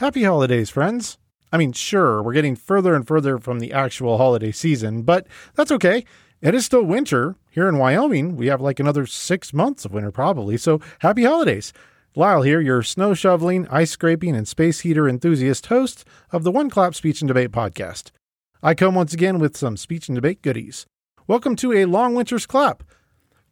Happy holidays, friends. I mean, sure, we're getting further and further from the actual holiday season, but that's okay. It is still winter. Here in Wyoming, we have like another six months of winter probably, so happy holidays. Lyle here, your snow shoveling, ice scraping, and space heater enthusiast host of the One Clap Speech and Debate podcast. I come once again with some speech and debate goodies. Welcome to a long winter's clap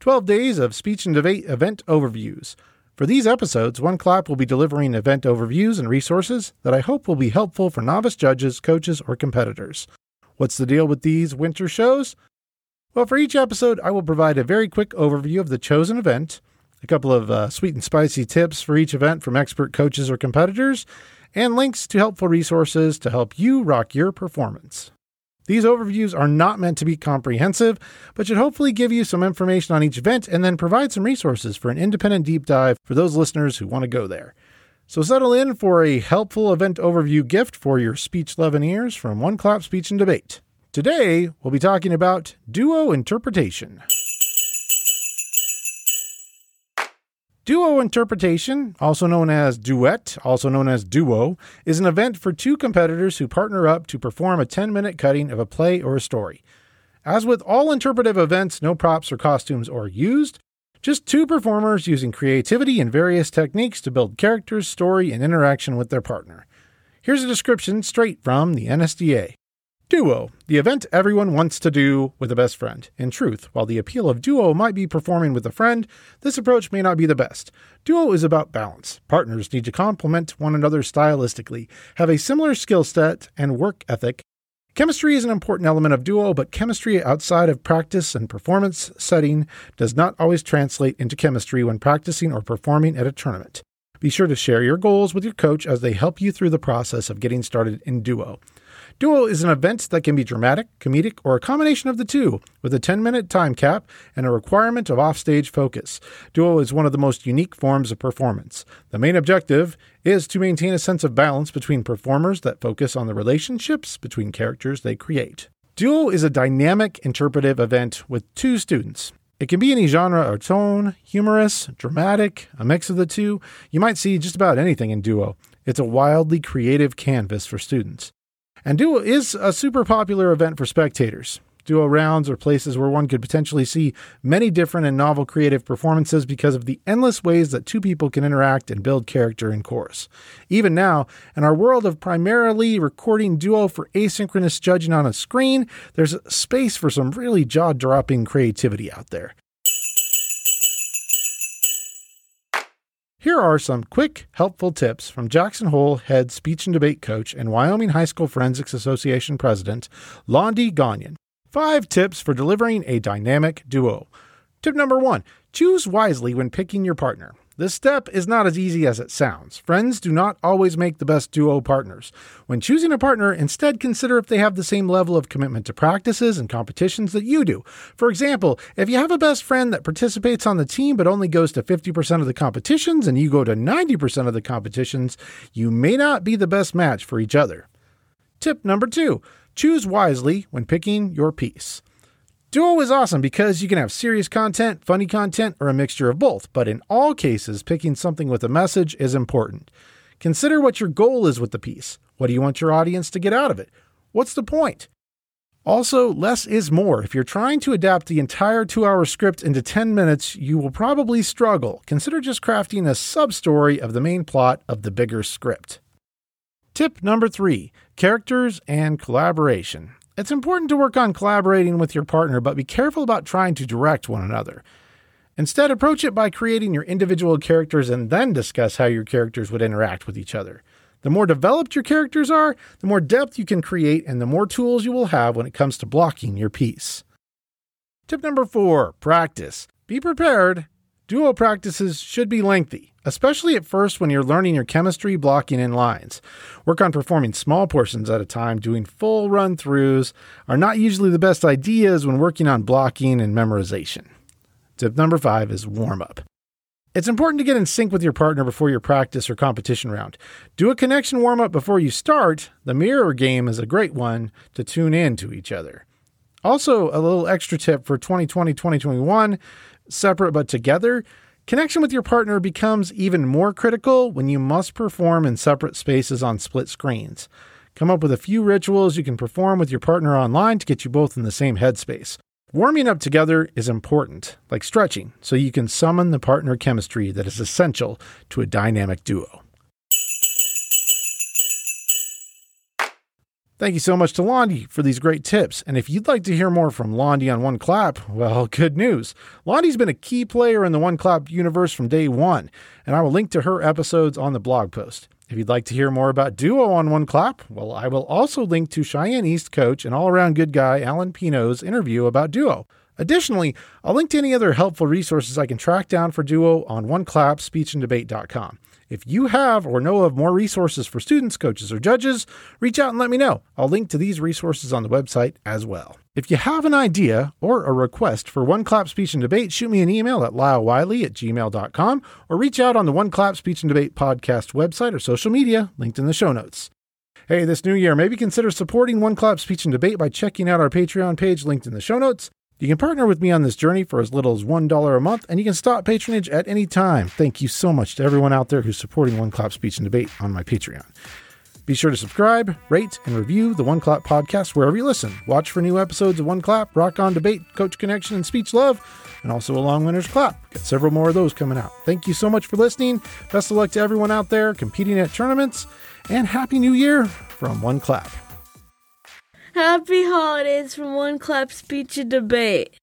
12 days of speech and debate event overviews. For these episodes, One Clap will be delivering event overviews and resources that I hope will be helpful for novice judges, coaches, or competitors. What's the deal with these winter shows? Well, for each episode, I will provide a very quick overview of the chosen event, a couple of uh, sweet and spicy tips for each event from expert coaches or competitors, and links to helpful resources to help you rock your performance. These overviews are not meant to be comprehensive, but should hopefully give you some information on each event and then provide some resources for an independent deep dive for those listeners who want to go there. So settle in for a helpful event overview gift for your speech loving ears from One Clap Speech and Debate. Today, we'll be talking about duo interpretation. Duo interpretation, also known as duet, also known as duo, is an event for two competitors who partner up to perform a 10 minute cutting of a play or a story. As with all interpretive events, no props or costumes are used, just two performers using creativity and various techniques to build characters, story, and interaction with their partner. Here's a description straight from the NSDA. Duo, the event everyone wants to do with a best friend. In truth, while the appeal of duo might be performing with a friend, this approach may not be the best. Duo is about balance. Partners need to complement one another stylistically, have a similar skill set and work ethic. Chemistry is an important element of duo, but chemistry outside of practice and performance setting does not always translate into chemistry when practicing or performing at a tournament. Be sure to share your goals with your coach as they help you through the process of getting started in duo. Duo is an event that can be dramatic, comedic, or a combination of the two, with a 10 minute time cap and a requirement of offstage focus. Duo is one of the most unique forms of performance. The main objective is to maintain a sense of balance between performers that focus on the relationships between characters they create. Duo is a dynamic interpretive event with two students. It can be any genre or tone, humorous, dramatic, a mix of the two. You might see just about anything in Duo. It's a wildly creative canvas for students. And Duo is a super popular event for spectators. Duo rounds are places where one could potentially see many different and novel creative performances because of the endless ways that two people can interact and build character in chorus. Even now, in our world of primarily recording duo for asynchronous judging on a screen, there's space for some really jaw dropping creativity out there. Here are some quick, helpful tips from Jackson Hole head speech and debate coach and Wyoming High School Forensics Association president, Londi Gagnon. Five tips for delivering a dynamic duo. Tip number one choose wisely when picking your partner. This step is not as easy as it sounds. Friends do not always make the best duo partners. When choosing a partner, instead consider if they have the same level of commitment to practices and competitions that you do. For example, if you have a best friend that participates on the team but only goes to 50% of the competitions and you go to 90% of the competitions, you may not be the best match for each other. Tip number two choose wisely when picking your piece. Duo is awesome because you can have serious content, funny content, or a mixture of both, but in all cases, picking something with a message is important. Consider what your goal is with the piece. What do you want your audience to get out of it? What's the point? Also, less is more. If you're trying to adapt the entire two hour script into 10 minutes, you will probably struggle. Consider just crafting a sub story of the main plot of the bigger script. Tip number three characters and collaboration. It's important to work on collaborating with your partner, but be careful about trying to direct one another. Instead, approach it by creating your individual characters and then discuss how your characters would interact with each other. The more developed your characters are, the more depth you can create and the more tools you will have when it comes to blocking your piece. Tip number four practice. Be prepared. Duo practices should be lengthy especially at first when you're learning your chemistry blocking in lines. Work on performing small portions at a time, doing full run throughs are not usually the best ideas when working on blocking and memorization. Tip number five is warm up. It's important to get in sync with your partner before your practice or competition round. Do a connection warm up before you start. The mirror game is a great one to tune in to each other. Also, a little extra tip for 2020 2021, separate but together Connection with your partner becomes even more critical when you must perform in separate spaces on split screens. Come up with a few rituals you can perform with your partner online to get you both in the same headspace. Warming up together is important, like stretching, so you can summon the partner chemistry that is essential to a dynamic duo. Thank you so much to Londi for these great tips. And if you'd like to hear more from Londi on One Clap, well, good news. Londi's been a key player in the One Clap universe from day one, and I will link to her episodes on the blog post. If you'd like to hear more about Duo on One Clap, well, I will also link to Cheyenne East coach and all around good guy Alan Pino's interview about Duo. Additionally, I'll link to any other helpful resources I can track down for Duo on oneclapspeechanddebate.com. If you have or know of more resources for students, coaches, or judges, reach out and let me know. I'll link to these resources on the website as well. If you have an idea or a request for One Clap Speech and Debate, shoot me an email at lylewiley at gmail.com or reach out on the One Clap Speech and Debate podcast website or social media linked in the show notes. Hey, this new year, maybe consider supporting One Clap Speech and Debate by checking out our Patreon page linked in the show notes. You can partner with me on this journey for as little as $1 a month, and you can stop patronage at any time. Thank you so much to everyone out there who's supporting One Clap Speech and Debate on my Patreon. Be sure to subscribe, rate, and review the One Clap podcast wherever you listen. Watch for new episodes of One Clap, Rock On Debate, Coach Connection, and Speech Love, and also a Long Winter's Clap. Got several more of those coming out. Thank you so much for listening. Best of luck to everyone out there competing at tournaments, and Happy New Year from One Clap. Happy holidays from One Clap Speech and Debate.